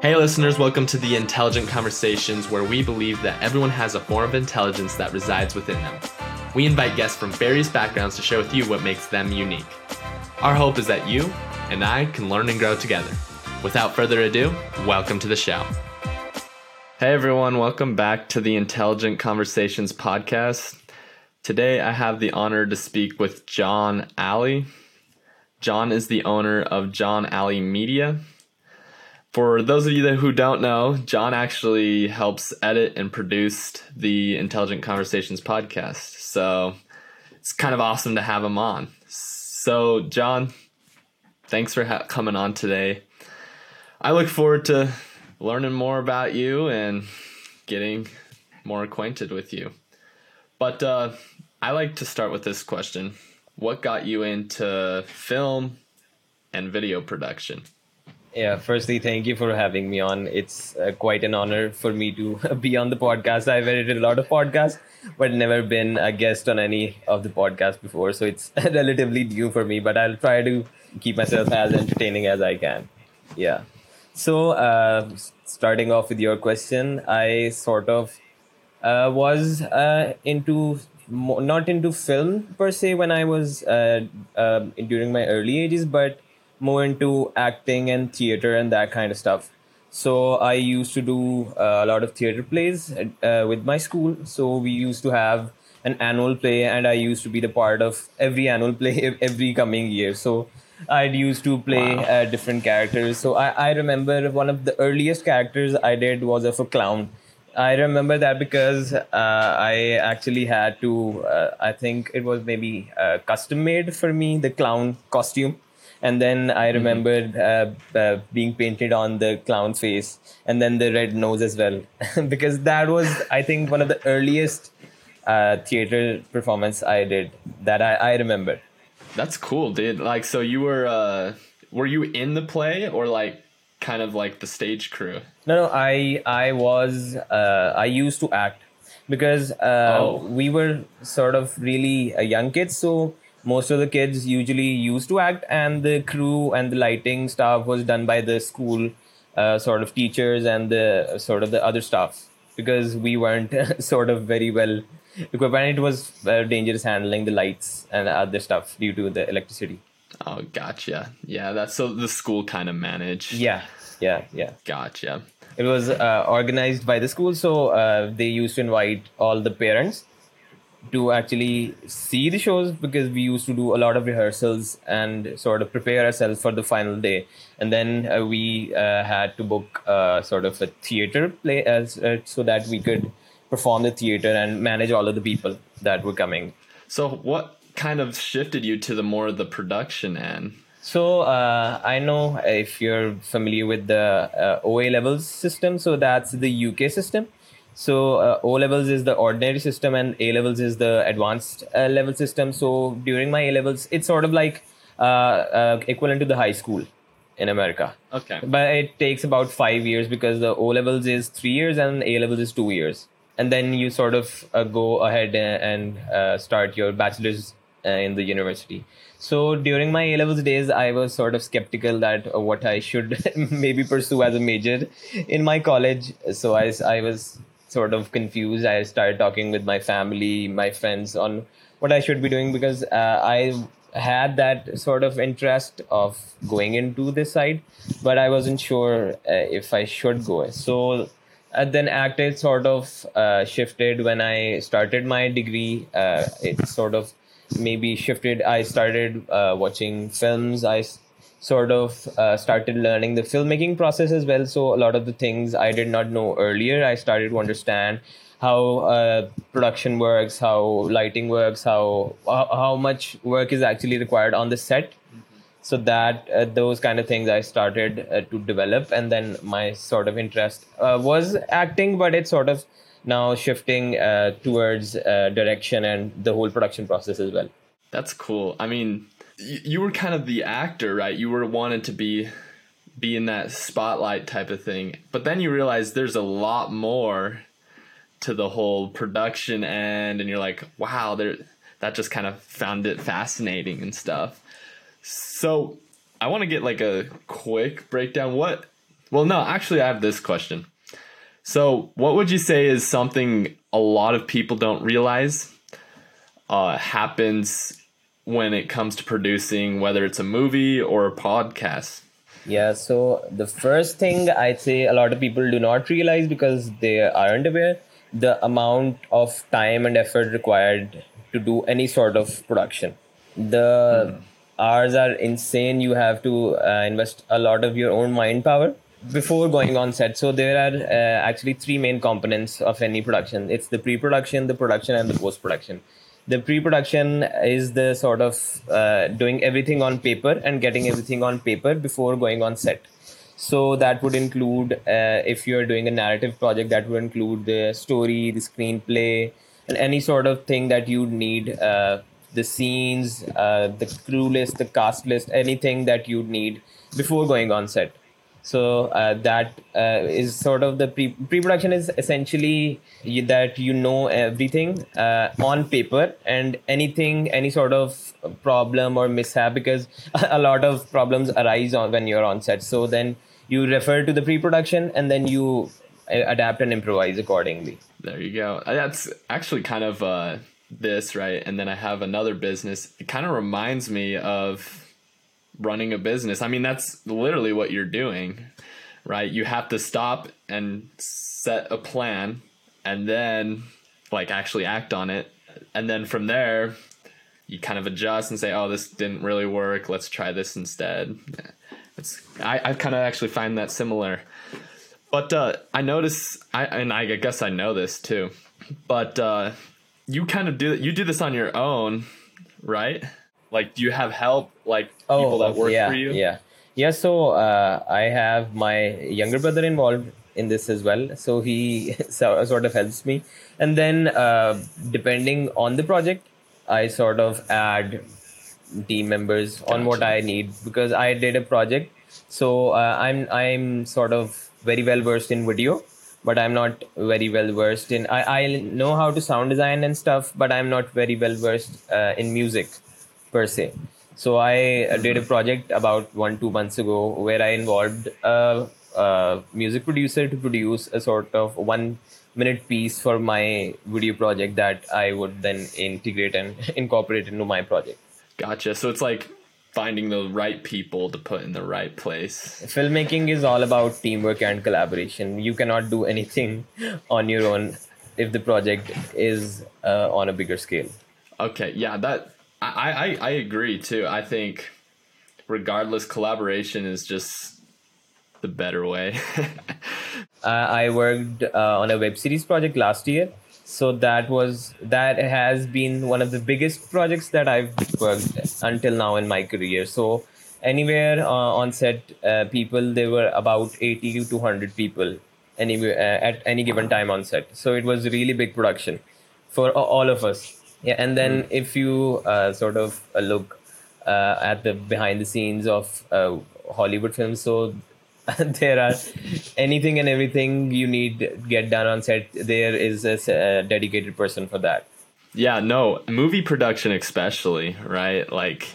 Hey, listeners, welcome to the Intelligent Conversations, where we believe that everyone has a form of intelligence that resides within them. We invite guests from various backgrounds to share with you what makes them unique. Our hope is that you and I can learn and grow together. Without further ado, welcome to the show. Hey, everyone, welcome back to the Intelligent Conversations podcast. Today, I have the honor to speak with John Alley. John is the owner of John Alley Media for those of you that, who don't know, John actually helps edit and produce the Intelligent Conversations podcast. So it's kind of awesome to have him on. So, John, thanks for ha- coming on today. I look forward to learning more about you and getting more acquainted with you. But uh, I like to start with this question What got you into film and video production? Yeah, firstly, thank you for having me on. It's uh, quite an honor for me to be on the podcast. I've edited a lot of podcasts, but never been a guest on any of the podcasts before. So it's relatively new for me, but I'll try to keep myself as entertaining as I can. Yeah. So, uh, starting off with your question, I sort of uh, was uh, into not into film per se when I was uh, um, during my early ages, but more into acting and theater and that kind of stuff. So I used to do uh, a lot of theater plays uh, with my school. So we used to have an annual play, and I used to be the part of every annual play every coming year. So I'd used to play wow. uh, different characters. So I, I remember one of the earliest characters I did was of a clown. I remember that because uh, I actually had to, uh, I think it was maybe uh, custom made for me, the clown costume and then I mm-hmm. remembered uh, uh, being painted on the clown face, and then the red nose as well, because that was, I think, one of the earliest uh, theater performance I did that I, I remember. That's cool, dude. Like, so you were, uh, were you in the play or like kind of like the stage crew? No, no. I, I was, uh, I used to act because uh, oh. we were sort of really young kids, so most of the kids usually used to act and the crew and the lighting stuff was done by the school uh, sort of teachers and the sort of the other staff because we weren't sort of very well equipped and it was uh, dangerous handling the lights and other stuff due to the electricity. Oh gotcha. Yeah that's so the school kind of managed. Yeah yeah yeah. Gotcha. It was uh, organized by the school so uh, they used to invite all the parents to actually see the shows because we used to do a lot of rehearsals and sort of prepare ourselves for the final day. And then uh, we uh, had to book uh, sort of a theater play as uh, so that we could perform the theater and manage all of the people that were coming. So what kind of shifted you to the more the production end? So uh, I know if you're familiar with the uh, OA levels system, so that's the UK system. So uh, O levels is the ordinary system, and A levels is the advanced uh, level system. So during my A levels, it's sort of like uh, uh, equivalent to the high school in America. Okay. But it takes about five years because the O levels is three years and A levels is two years, and then you sort of uh, go ahead and uh, start your bachelor's in the university. So during my A levels days, I was sort of skeptical that what I should maybe pursue as a major in my college. So I, I was sort of confused. I started talking with my family, my friends on what I should be doing because uh, I had that sort of interest of going into this side, but I wasn't sure uh, if I should go. So uh, then acted sort of uh, shifted when I started my degree. Uh, it sort of maybe shifted. I started uh, watching films. I sort of uh, started learning the filmmaking process as well. So a lot of the things I did not know earlier, I started to understand how uh, production works, how lighting works, how how much work is actually required on the set. So that uh, those kind of things I started uh, to develop, and then my sort of interest uh, was acting, but it's sort of now shifting uh, towards direction and the whole production process as well. That's cool. I mean, you were kind of the actor, right? You were wanted to be be in that spotlight type of thing. But then you realize there's a lot more to the whole production end and you're like, wow, there that just kind of found it fascinating and stuff. So, I want to get like a quick breakdown what Well, no, actually, I have this question. So, what would you say is something a lot of people don't realize uh, happens when it comes to producing, whether it's a movie or a podcast? Yeah, so the first thing I'd say a lot of people do not realize because they aren't aware the amount of time and effort required to do any sort of production. The mm. hours are insane. You have to uh, invest a lot of your own mind power before going on set. So there are uh, actually three main components of any production. It's the pre-production, the production, and the post-production the pre-production is the sort of uh, doing everything on paper and getting everything on paper before going on set. So that would include uh, if you're doing a narrative project that would include the story the screenplay and any sort of thing that you need uh, the scenes uh, the crew list the cast list anything that you need before going on set so uh, that uh, is sort of the pre pre-production is essentially that you know everything uh, on paper and anything any sort of problem or mishap because a lot of problems arise on when you're on set. So then you refer to the pre-production and then you uh, adapt and improvise accordingly. There you go. Uh, that's actually kind of uh, this right, and then I have another business. It kind of reminds me of running a business. I mean, that's literally what you're doing, right? You have to stop and set a plan and then like actually act on it. And then from there, you kind of adjust and say, oh, this didn't really work. Let's try this instead. It's, I, I kind of actually find that similar. But uh, I notice, I, and I guess I know this too, but uh, you kind of do you do this on your own, right? Like, do you have help, like oh, people that work yeah, for you? Yeah, yeah. So uh, I have my younger brother involved in this as well, so he sort of helps me. And then, uh, depending on the project, I sort of add team members gotcha. on what I need because I did a project. So uh, I'm I'm sort of very well versed in video, but I'm not very well versed in. I, I know how to sound design and stuff, but I'm not very well versed uh, in music per se. So I did a project about one two months ago where I involved a, a music producer to produce a sort of one minute piece for my video project that I would then integrate and incorporate into my project. Gotcha. So it's like finding the right people to put in the right place. Filmmaking is all about teamwork and collaboration. You cannot do anything on your own if the project is uh, on a bigger scale. Okay, yeah, that I, I, I agree too. I think regardless, collaboration is just the better way. uh, I worked uh, on a web series project last year, so that was that has been one of the biggest projects that I've worked until now in my career. So anywhere uh, on set, uh, people there were about eighty to two hundred people anywhere uh, at any given time on set. So it was really big production for all of us yeah and then mm. if you uh, sort of uh, look uh, at the behind the scenes of uh, hollywood films so there are anything and everything you need get done on set there is a, a dedicated person for that. Yeah no movie production especially right? Like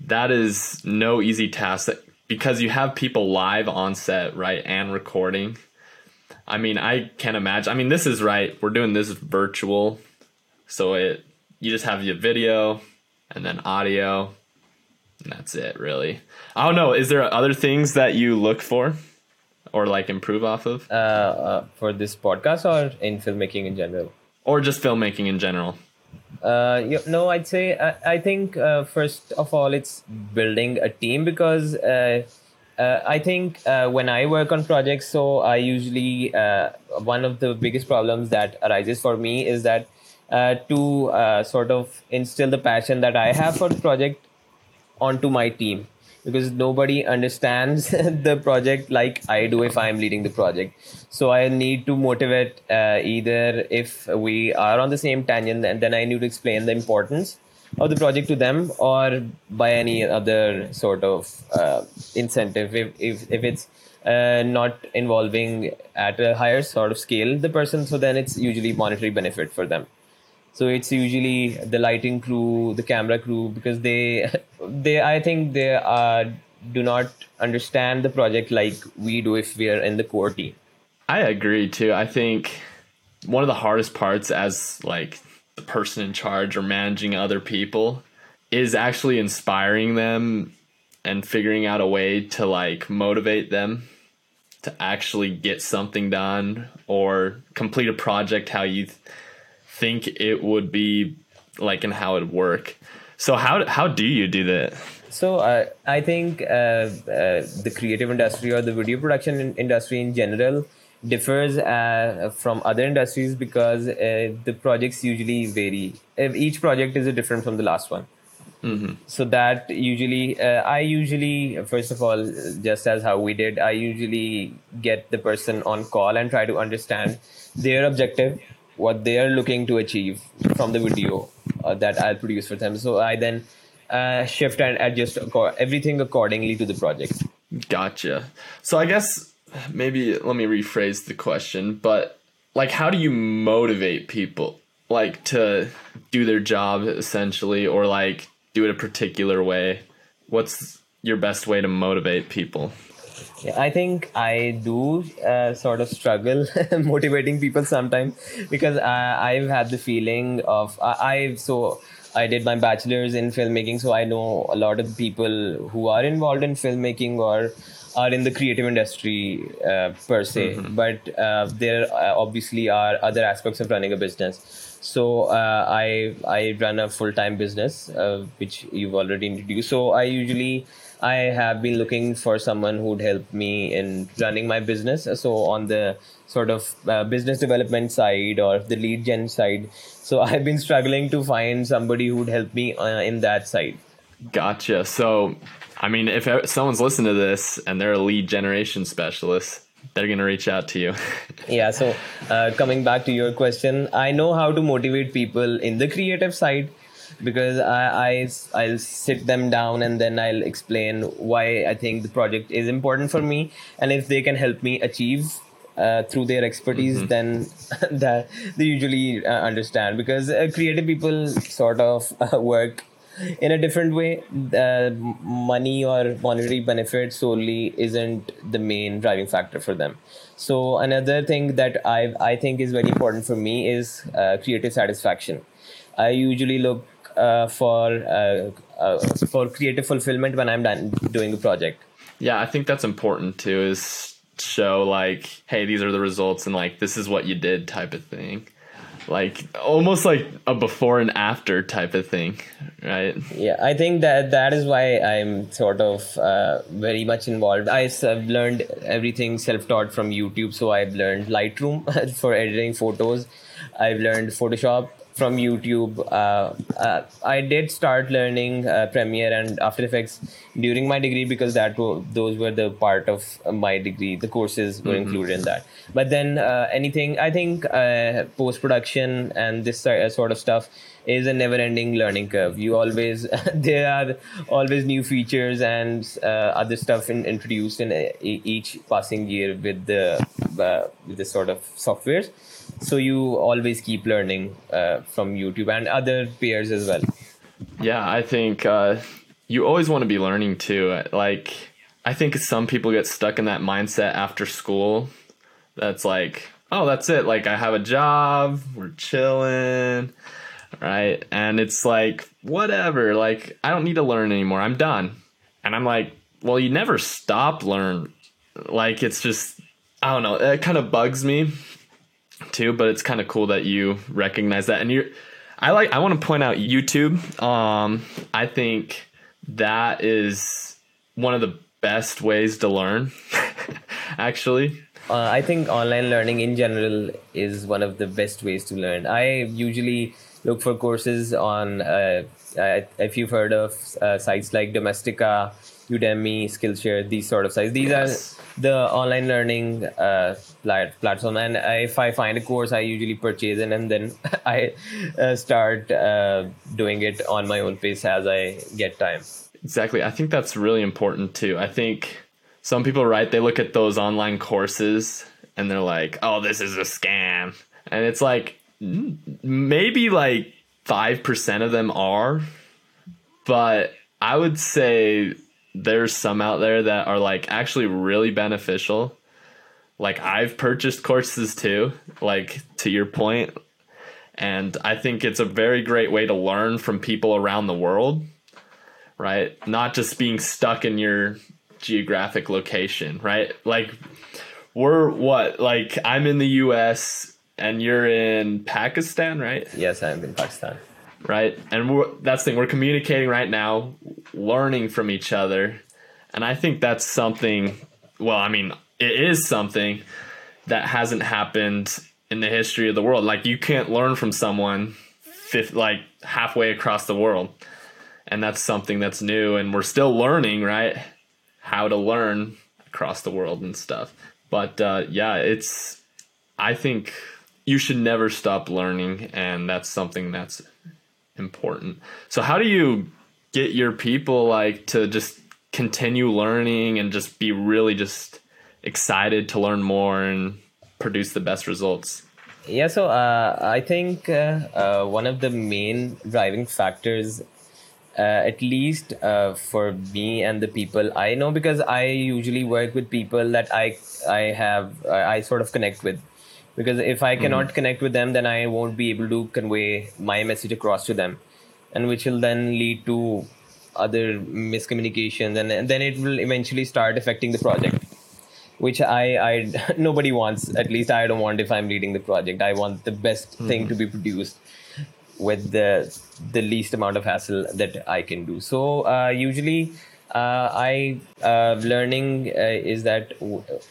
that is no easy task because you have people live on set right and recording. I mean i can't imagine i mean this is right we're doing this virtual so it you just have your video and then audio and that's it really. I don't know is there other things that you look for or like improve off of? Uh, uh, for this podcast or in filmmaking in general? Or just filmmaking in general? Uh, you, no i'd say i, I think uh, first of all it's building a team because uh, uh, I think uh, when I work on projects, so I usually uh, one of the biggest problems that arises for me is that uh, to uh, sort of instill the passion that I have for the project onto my team. Because nobody understands the project like I do if I'm leading the project. So I need to motivate uh, either if we are on the same tangent and then I need to explain the importance of the project to them or by any other sort of uh, incentive. If, if, if it's uh, not involving at a higher sort of scale the person so then it's usually monetary benefit for them so it's usually the lighting crew the camera crew because they they i think they are do not understand the project like we do if we are in the core team. I agree too. I think one of the hardest parts as like the person in charge or managing other people is actually inspiring them and figuring out a way to like motivate them to actually get something done or complete a project how you th- think it would be like and how it work. So how how do you do that? So uh, I think uh, uh, the creative industry or the video production in- industry in general differs uh, from other industries because uh, the projects usually vary. Each project is different from the last one. So that usually, uh, I usually, first of all, just as how we did, I usually get the person on call and try to understand their objective, what they are looking to achieve from the video uh, that I'll produce for them. So I then uh, shift and adjust everything accordingly to the project. Gotcha. So I guess maybe let me rephrase the question, but like how do you motivate people like to do their job essentially or like do it a particular way? What's your best way to motivate people? Yeah, I think I do uh, sort of struggle motivating people sometimes because I, I've had the feeling of I, I so I did my bachelor's in filmmaking, so I know a lot of people who are involved in filmmaking or are in the creative industry uh, per se. But uh, there uh, obviously are other aspects of running a business. So uh, I I run a full time business, uh, which you've already introduced. So I usually I have been looking for someone who'd help me in running my business. So on the sort of uh, business development side or the lead gen side. So I've been struggling to find somebody who'd help me uh, in that side. Gotcha. So, I mean, if someone's listening to this and they're a lead generation specialist, they're going to reach out to you. Yeah. So uh, coming back to your question, I know how to motivate people in the creative side because I, I I'll sit them down and then I'll explain why I think the project is important for me and if they can help me achieve uh, through their expertise, then that they usually uh, understand because uh, creative people sort of uh, work in a different way. Uh, money or monetary benefit solely isn't the main driving factor for them. So another thing that I I think is very important for me is uh, creative satisfaction. I usually look for uh, uh, for creative fulfillment when I'm done doing a project. yeah, I think that's important too is show like, hey, these are the results and like this is what you did type of thing. Like almost like a before and after type of thing, right? Yeah, I think that that is why I'm sort of uh, very much involved. i've learned everything self-taught from YouTube. So I've learned Lightroom for editing photos. I've learned Photoshop from YouTube. Uh, uh, I did start learning uh, Premiere and After Effects during my degree because that wa- those were the part of my degree. The courses were included in that. But then uh, anything, I think uh, post production and this uh, sort of stuff is a never-ending learning curve. You always there are always new features and uh, other stuff in, introduced in e- each passing year with the uh, with this sort of softwares. So you always keep learning uh, from YouTube and other peers as well. Yeah, I think uh, you always want to be learning too. Like, I think some people get stuck in that mindset after school. That's like, oh, that's it. Like, I have a job, we're chilling, right? And it's like, whatever. Like, I don't need to learn anymore. I'm done. And I'm like, well, you never stop learn. Like, it's just, I don't know. It kind of bugs me too, but it's kind of cool that you recognize that. And you, I like, I want to point out YouTube. Um, I think that is one of the best ways to learn, actually. Uh, I think online learning in general is one of the best ways to learn. I usually look for courses on, uh, if you've heard of uh, sites like Domestika, Udemy, Skillshare, these sort of sites. These Yes. are the online learning uh, plat- platform. And if I find a course, I usually purchase it and then I uh, start uh, doing it on my own pace as I get time. Exactly. I think that's really important too. I think some people, right, they look at those online courses and they're like, oh, this is a scam. And it's like, maybe like 5% of them are, but I would say there's some out there that are like actually really beneficial. Like I've purchased courses too, like to your point, and I think it's a very great way to learn from people around the world, right? Not just being stuck in your geographic location, right? Like we're what? Like I'm in the US and you're in Pakistan, right? Yes, I'm in Pakistan. Right? And we're, that's the thing, we're communicating right now, learning from each other. And I think that's something, well, I mean, it is something that hasn't happened in the history of the world. Like you can't learn from someone fifth, like halfway across the world. And that's something that's new and we're still learning, right? How to learn across the world and stuff. But uh, yeah, it's I think you should never stop learning and that's something that's important. So how do you get your people like to just continue learning and just be really just excited to learn more and produce the best results? Yeah, so uh, I think uh, uh, one of the main driving factors, uh, at least uh, for me and the people I know, because I usually work with people that I I have I sort of connect with, because if I cannot mm. connect with them, then I won't be able to convey my message across to them, and which will then lead to other miscommunications, and, and then it will eventually start affecting the project which I, I nobody wants. At least I don't want if I'm leading the project. I want the best mm-hmm. thing to be produced with the the least amount of hassle that I can do. So uh, usually. Uh, I uh, learning uh, is that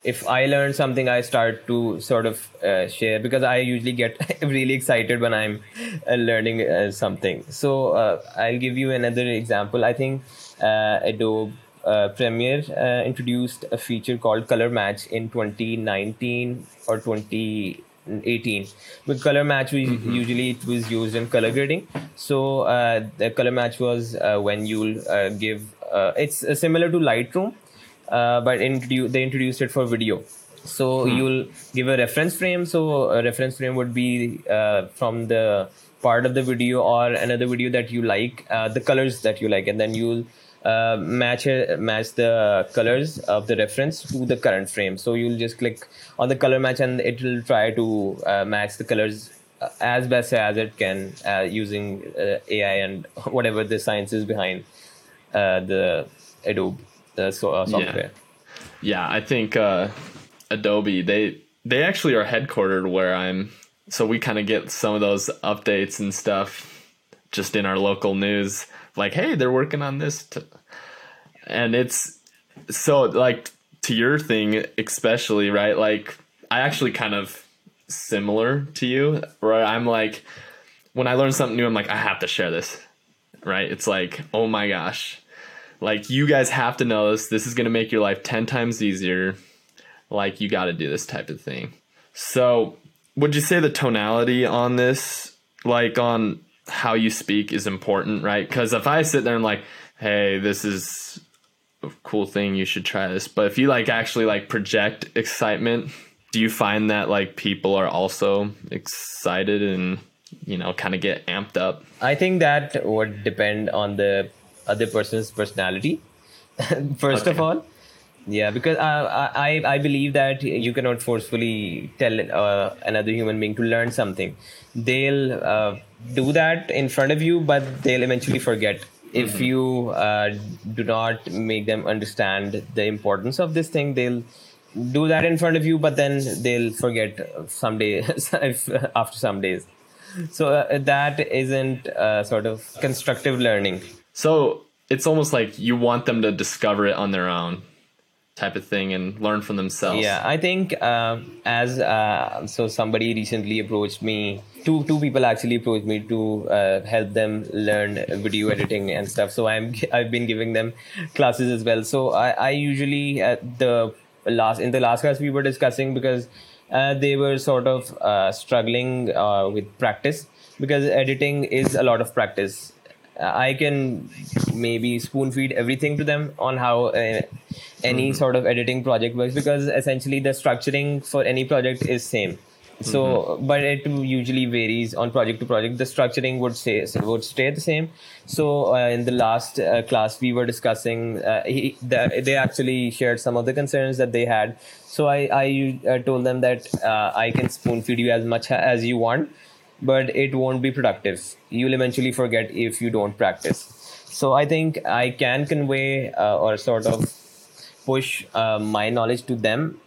if I learn something, I start to sort of uh, share because I usually get really excited when I'm uh, learning something. So I'll give you another example. I think Adobe uh, Premiere uh, introduced a feature called Color Match in 2019 or 2018. With Color Match, we mm-hmm. usually it was used in color grading. So uh, the Color Match was uh, when you uh, give uh, it's similar to Lightroom, but introdu- they introduced it for video. So hmm. you'll give a reference frame. So a reference frame would be from the part of the video or another video that you like, the colors that you like, and then you'll uh, match match the colors of the reference to the current frame. So you'll just click on the color match and it will try to uh, match the colors uh, as best as it can uh, using uh, AI and whatever the science is behind uh, the Adobe the software. Yeah. yeah, I think Adobe they they actually are headquartered where I'm. So we kind of get some of those updates and stuff just in our local news like hey they're working on this to, and it's so like to your thing especially right? Like i actually kind of similar to you right? I'm like when i learn something new i'm like i have to share this right? It's like oh my gosh. Like you guys have to know this. This is going to make your life 10 times easier. Like you got to do this type of thing. So would you say the tonality on this like on how you speak is important, right? Because if I sit there and like, hey, this is cool thing, you should try this. But if you like actually like project excitement, do you find that like people are also excited and you know kind of get amped up? I think that would depend on the other person's personality. First okay. of all, yeah, because uh, I I believe that you cannot forcefully tell uh, another human being to learn something. They'll uh, do that in front of you, but they'll eventually forget. If mm-hmm. you uh, do not make them understand the importance of this thing, they'll do that in front of you, but then they'll forget someday after some days. So uh, that isn't uh, sort of constructive learning. So it's almost like you want them to discover it on their own type of thing and learn from themselves. Yeah, I think uh, as uh, so somebody recently approached me. Two two people actually approached me to uh, help them learn video editing and stuff. So I'm I've been giving them classes as well. So I I usually at the last in the last class we were discussing because uh, they were sort of uh, struggling uh, with practice because editing is a lot of practice I can maybe spoon feed everything to them on how uh, any mm-hmm. sort of editing project works because essentially the structuring for any project is same. so but it usually varies on project to project. The structuring would say would stay the same. So uh, in the last uh, class we were discussing uh, he, the, they actually shared some of the concerns that they had. So i i uh, told them that uh, i can spoon feed you as much as you want but it won't be productive. You'll eventually forget if you don't practice. So i think i can convey uh, or sort of push uh, my knowledge to them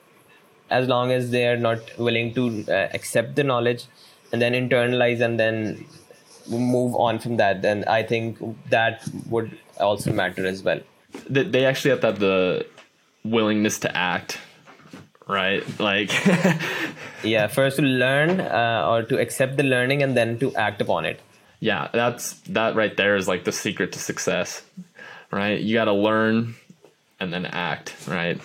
as long as they are not willing to uh, accept the knowledge and then internalize and then move on from that. Then i think that would also matter as well. They, actually have to have the willingness to act, right? Like, yeah first to learn uh, or to accept the learning and then to act upon it yeah, that's that right there is like the secret to success, right? You got to learn and then act, right?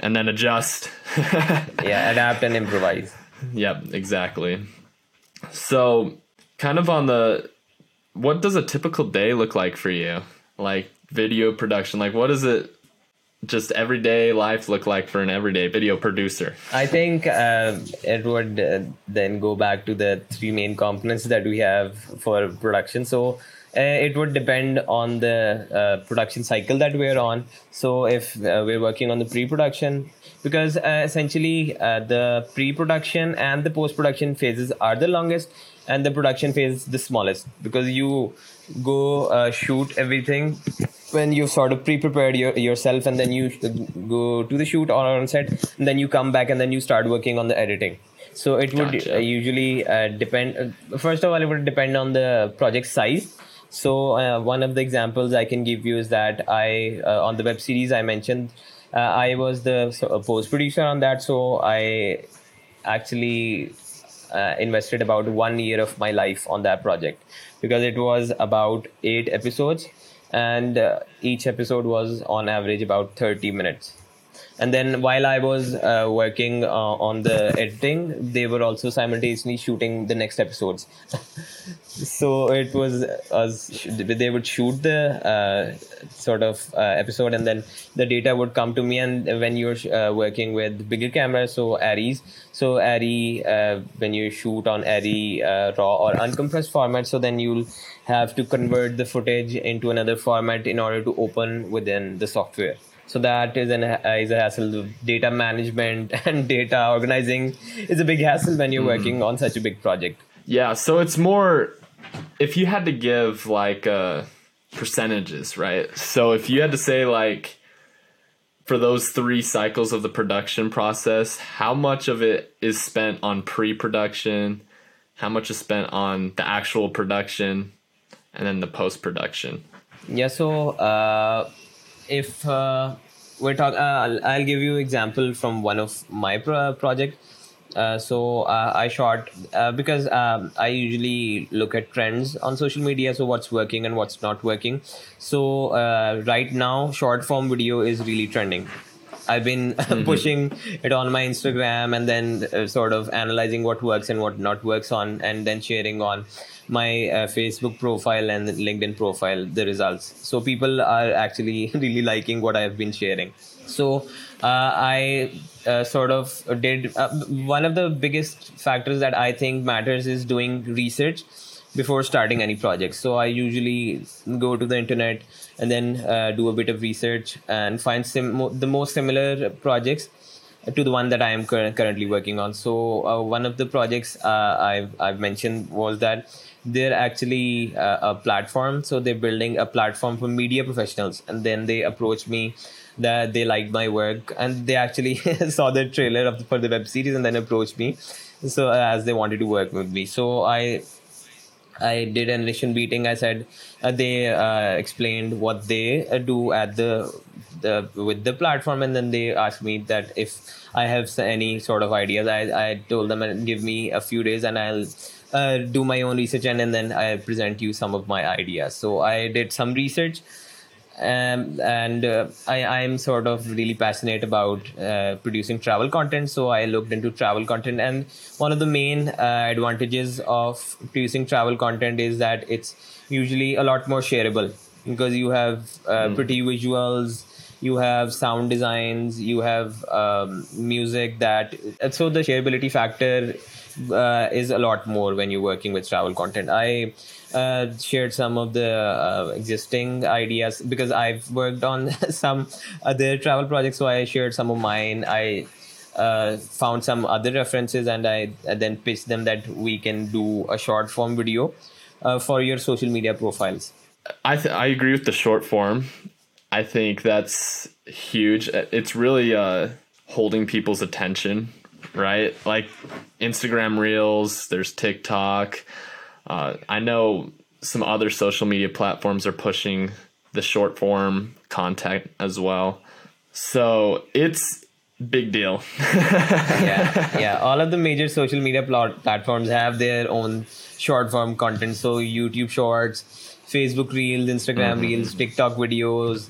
And then adjust. yeah adapt and improvise Yep, exactly. So, kind of on the what does a typical day look like for you? Like video production, like what is it just everyday life look like for an everyday video producer? I think uh, it would uh, then go back to the three main components that we have for production. So uh, it would depend on the uh, production cycle that we're on. So if uh, we're working on the pre-production, because uh, essentially uh, the pre-production and the post-production phases are the longest, and the production phase is the smallest. Because you go uh, shoot everything when you've sort of pre-prepared your, yourself and then you go to the shoot or on set and then you come back and then you start working on the editing. So it would Gotcha. uh, usually uh, depend uh, first of all it would depend on the project size. So uh, one of the examples i can give you is that i uh, on the web series i mentioned uh, i was the so, post producer on that so i actually uh, invested about one year of my life on that project. Because it was about eight episodes and uh, each episode was on average about 30 minutes and then while i was uh, working uh, on the editing they were also simultaneously shooting the next episodes. So it was us they would shoot the uh, sort of uh, episode and then the data would come to me and when you're uh, working with bigger cameras so Arris. So Arri, uh, when you shoot on Arri uh, raw or uncompressed format so then you'll have to convert the footage into another format in order to open within the software. So that is an uh, is a hassle. Data management and data organizing is a big hassle when you're working on such a big project. Yeah, so it's more if you had to give like uh percentages, right? So if you had to say like for those three cycles of the production process, how much of it is spent on pre-production, how much is spent on the actual production, and then the post-production? Yeah, so uh, if uh, we're talking, uh, I'll, I'll give you example from one of my pro- project. Uh, so uh, I shot uh, because um, I usually look at trends on social media. So what's working and what's not working. So uh, right now, short form video is really trending. I've been pushing it on my Instagram and then uh, sort of analyzing what works and what not works on, and then sharing on my uh, Facebook profile and LinkedIn profile the results. So people are actually really liking what I've been sharing. So uh, I uh, sort of did uh, one of the biggest factors that I think matters is doing research before starting any project. So I usually go to the internet and then uh, do a bit of research and find sim- the most similar projects to the one that I am cur- currently working on. So uh, one of the projects uh, I've I've mentioned was that they're actually uh, a platform. So they're building a platform for media professionals, and then they approached me that they liked my work and they actually saw the trailer of the, for the web series and then approached me. So uh, as they wanted to work with me, so I I did an initial meeting. I said uh, they uh, explained what they uh, do at the the with the platform, and then they asked me that if I have any sort of ideas. I I told them and give me a few days, and I'll. Uh, do my own research and, and then I present you some of my ideas. So I did some research, um, and uh, I I'm sort of really passionate about uh, producing travel content. So I looked into travel content, and one of the main uh, advantages of producing travel content is that it's usually a lot more shareable because you have uh, pretty visuals. You have sound designs you have um, music that so the shareability factor uh, is a lot more when you're working with travel content i uh, shared some of the uh, existing ideas because i've worked on some other travel projects so i shared some of mine i uh, found some other references and I, then pitched them that we can do a short form video uh, for your social media profiles. I th- I agree with the short form. I think that's huge. It's really uh, holding people's attention, right? Like Instagram Reels, there's TikTok. Uh, I know some other social media platforms are pushing the short form content as well. So it's big deal. yeah, yeah. All of the major social media plot- platforms have their own short form content. So YouTube Shorts, Facebook Reels, Instagram mm-hmm. Reels, TikTok videos.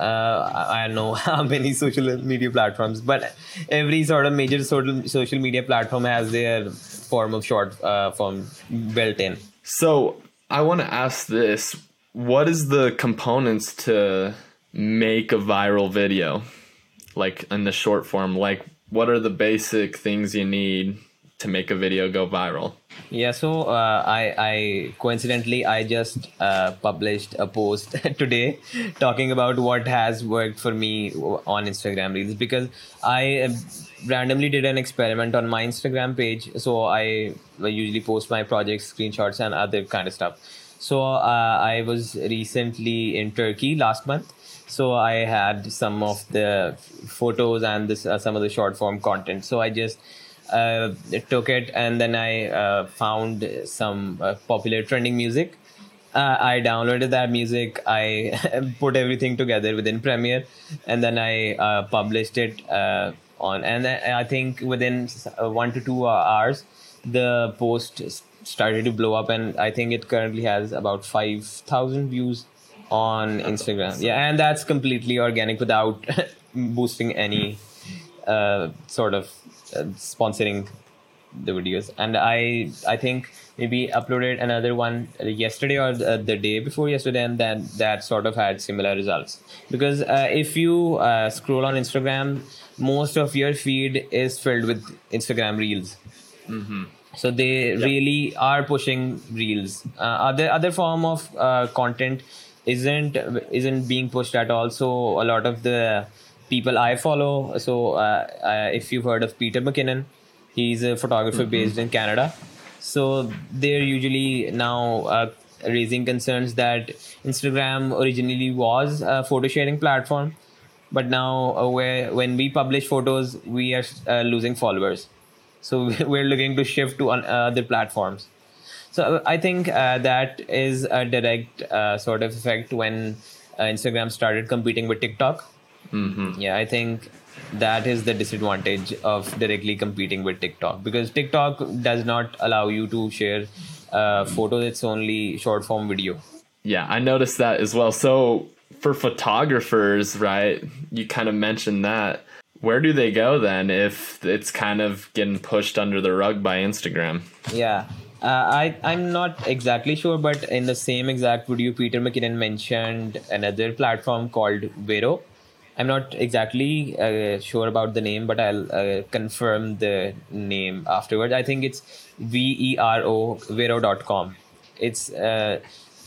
Uh, I don't know how many social media platforms, but every sort of major social social media platform has their form of short uh, form built in. So I want to ask this: What is the components to make a viral video? like in the short form like what are the basic things you need to make a video go viral. Yeah so uh, i i coincidentally i just uh, published a post today talking about what has worked for me on instagram reels because i randomly did an experiment on my instagram page. So i usually post my projects screenshots and other kind of stuff. So uh, i was recently in turkey last month. So i had some of the photos and this uh, some of the short form content. So i just uh, took it and then i uh, found some uh, popular trending music uh, i downloaded that music i put everything together within premiere and then i uh, published it on and i think within one to two hours the post started to blow up and i think it currently has about 5000 views on Instagram. Yeah, and that's completely organic without boosting any uh, sort of uh, sponsoring the videos. And I I think maybe uploaded another one yesterday or the, the day before yesterday, and then that sort of had similar results. Because uh, if you uh, scroll on Instagram, most of your feed is filled with Instagram reels. Mm-hmm so they yep. really are pushing reels uh, other other form of uh, content isn't isn't being pushed at all. So a lot of the people I follow. So uh, uh, if you've heard of Peter McKinnon, he's a photographer mm-hmm. based in Canada. So they're usually now uh, raising concerns that Instagram originally was a photo sharing platform, but now uh, where when we publish photos, we are uh, losing followers. So we're looking to shift to other platforms. So I think uh, that is a direct uh, sort of effect when uh, Instagram started competing with TikTok. Mm-hmm. Yeah, I think that is the disadvantage of directly competing with TikTok because TikTok does not allow you to share uh, photos. It's only short form video. Yeah, I noticed that as well. So for photographers, right? You kind of mentioned that. Where do they go then if it's kind of getting pushed under the rug by Instagram? Yeah. Uh, I I'm not exactly sure, but in the same exact video, Peter McKinnon mentioned another platform called Vero. I'm not exactly uh, sure about the name, but I'll uh, confirm the name afterwards. I think it's V E R O Vero.com. It's uh,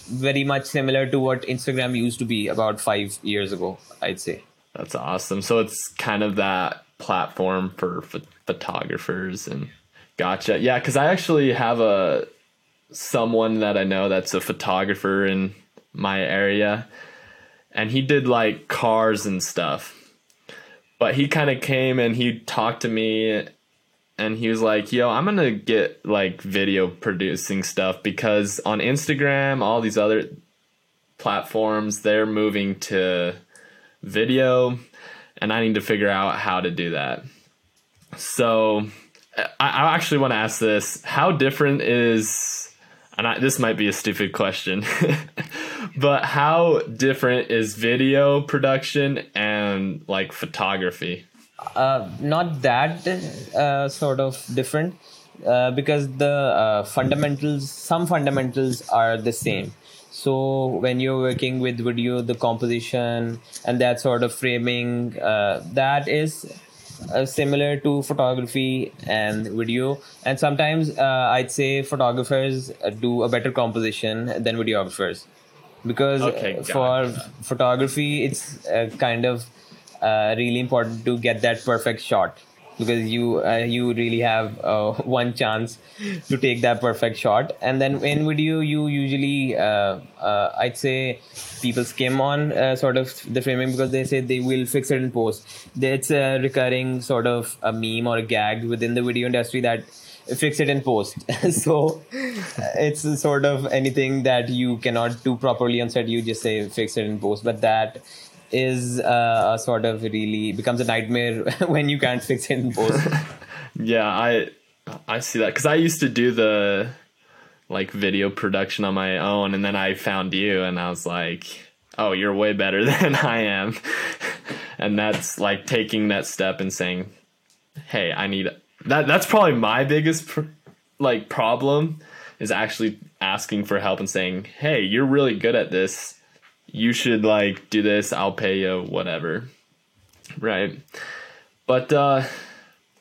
very much similar to what Instagram used to be about five years ago, I'd say. That's awesome. So it's kind of that platform for ph- photographers and Gotcha. Yeah, because I actually have a someone that I know that's a photographer in my area, and he did like cars and stuff. But he kind of came and he talked to me, and he was like, "Yo, I'm gonna get like video producing stuff because on Instagram, all these other platforms, they're moving to video, and I need to figure out how to do that." So I, I actually want to ask this: How different is, and I, this might be a stupid question, but how different is video production and like photography? Uh, not that uh, sort of different, uh, because the uh, fundamentals, some fundamentals are the same. So when you're working with video, the composition and that sort of framing, uh, that is uh, similar to photography and video. And sometimes uh, I'd say photographers uh, do a better composition than videographers because Okay, uh, for it. photography, it's uh, kind of uh, really important to get that perfect shot. Because you uh, you really have uh, one chance to take that perfect shot. And then in video you usually uh, uh, i'd say people skim on uh, sort of the framing because they say they will fix it in post. It's a recurring sort of a meme or a gag within the video industry that fix it in post. So it's sort of anything that you cannot do properly on set you just say fix it in post. But that is uh, a sort of really becomes a nightmare when you can't fix it in post. Yeah, I I see that. Because I used to do the like video production on my own, and then I found you, and I was like, "Oh, you're way better than I am," and that's like taking that step and saying, "Hey, I need that." That's probably my biggest pr- like problem is actually asking for help and saying, "Hey, you're really good at this. You should like do this. I'll pay you whatever." Right. But uh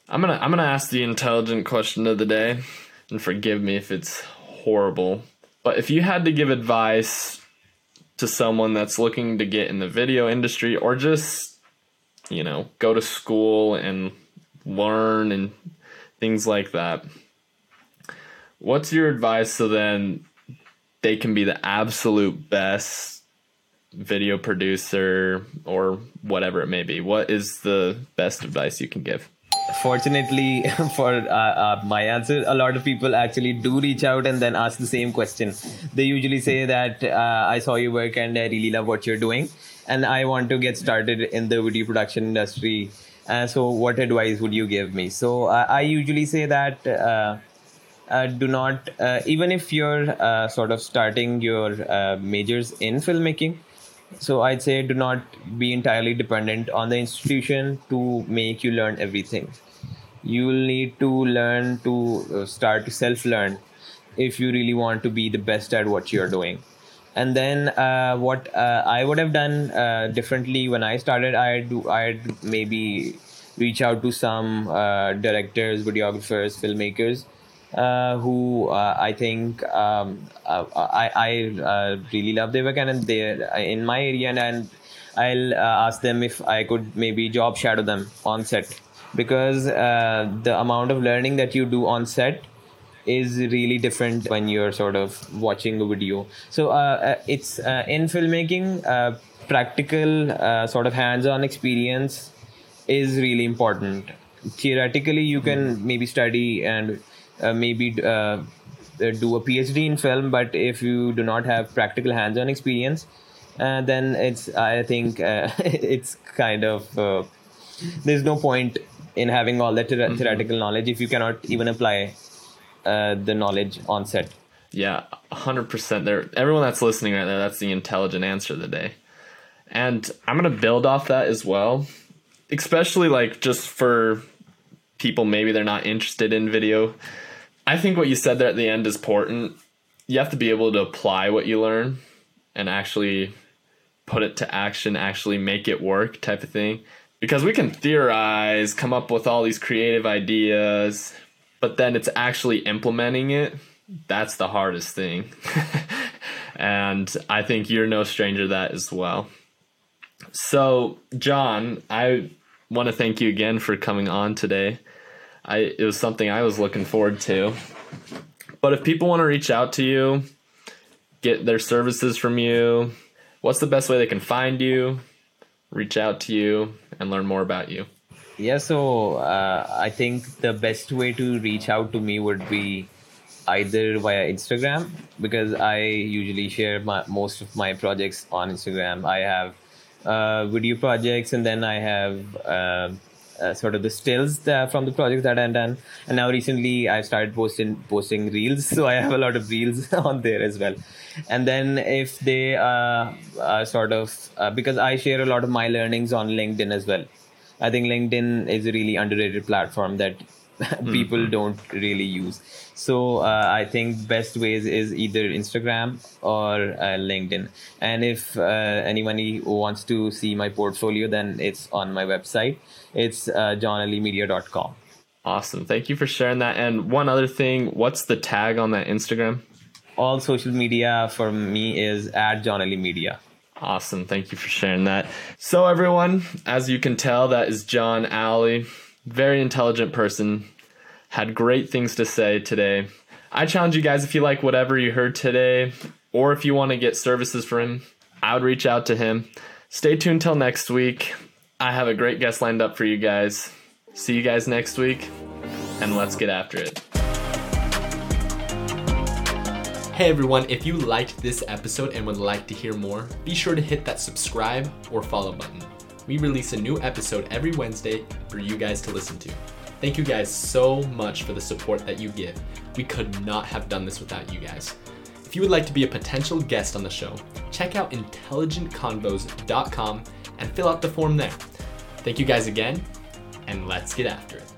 I'm gonna I'm gonna ask the intelligent question of the day, and forgive me if it's horrible. But if you had to give advice to someone that's looking to get in the video industry, or just you know go to school and learn and things like that, what's your advice so then they can be the absolute best video producer or whatever it may be? What is the best advice you can give? fortunately for uh, uh, my answer a lot of people actually do reach out and then ask the same question they usually say that uh, i saw your work and i really love what you're doing and i want to get started in the video production industry uh, so what advice would you give me? So uh, i usually say that uh, uh, do not uh, even if you're uh, sort of starting your majors in filmmaking so i'd say do not be entirely dependent on the institution to make you learn everything. You will need to learn to start to self learn if you really want to be the best at what you're doing and then uh, what uh, i would have done uh, differently when i started i do i'd maybe reach out to some uh, directors videographers filmmakers uh, who uh, I think um, I, I really love their work and they're in my area and, and I'll ask them if I could maybe job shadow them on set. Because the amount of learning that you do on set is really different when you're sort of watching a video. So uh, uh, it's uh, in filmmaking, uh, practical uh, sort of hands-on experience is really important. Theoretically, you can maybe study and uh, maybe do a PhD in film, but if you do not have practical hands-on experience, uh, then it's I think uh, it's kind of uh, there's no point in having all that theor- theoretical knowledge if you cannot even apply uh, the knowledge on set. Yeah, 100% there. Everyone that's listening right there, that's the intelligent answer of the day. And I'm going to build off that as well, especially like just for people maybe they're not interested in video. I think what you said there at the end is important. You have to be able to apply what you learn and actually put it to action, actually make it work type of thing. Because we can theorize, come up with all these creative ideas, but then it's actually implementing it. That's the hardest thing. and I think you're no stranger to that as well. So, John, I want to thank you again for coming on today. I it was something I was looking forward to. But if people want to reach out to you, get their services from you, what's the best way they can find you, reach out to you, and learn more about you? Yeah, so uh, I think the best way to reach out to me would be either via Instagram because I usually share my, most of my projects on Instagram. I have uh, video projects and then I have uh, uh, sort of the stills that, from the projects that I've done. And now recently I've started posting posting reels, so I have a lot of reels on there as well. And then if they uh, are sort of uh, because I share a lot of my learnings on LinkedIn as well. I think LinkedIn is a really underrated platform that people don't really use. So uh, I think best ways is either Instagram or uh, LinkedIn. And if uh, anyone wants to see my portfolio, then it's on my website. It's uh, johnalimedia.com. Awesome. Thank you for sharing that. And one other thing, what's the tag on that Instagram? All social media for me is at John Ali Media. Awesome. Thank you for sharing that. So, everyone, as you can tell, that is John Ali. Very intelligent person. Had great things to say today. I challenge you guys if you like whatever you heard today, or if you want to get services for him, I would reach out to him. Stay tuned till next week. I have a great guest lined up for you guys. See you guys next week, and let's get after it. Hey everyone, if you liked this episode and would like to hear more, be sure to hit that subscribe or follow button. We release a new episode every Wednesday for you guys to listen to. Thank you guys so much for the support that you give. We could not have done this without you guys. If you would like to be a potential guest on the show, check out intelligentconvos.com and fill out the form there. Thank you guys again, and let's get after it.